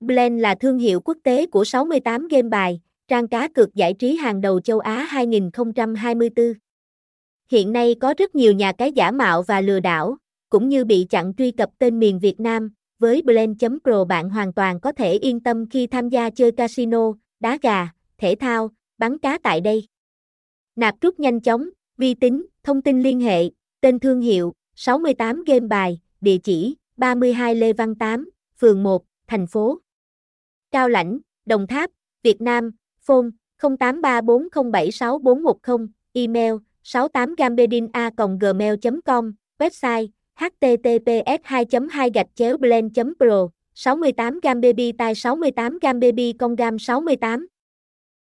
Blend là thương hiệu quốc tế của 68 game bài, trang cá cược giải trí hàng đầu châu Á 2024. Hiện nay có rất nhiều nhà cái giả mạo và lừa đảo, cũng như bị chặn truy cập tên miền Việt Nam. Với Blend.pro bạn hoàn toàn có thể yên tâm khi tham gia chơi casino, đá gà, thể thao, bắn cá tại đây. Nạp rút nhanh chóng, vi tính, thông tin liên hệ, tên thương hiệu, 68 game bài, địa chỉ, 32 Lê Văn Tám, phường 1, thành phố. Cao Lãnh, Đồng Tháp, Việt Nam, phone 0834076410, email 68gambedina.gmail.com, website https 2 2 gạch chéo blend pro 68 gam baby tai 68 gam baby con gam 68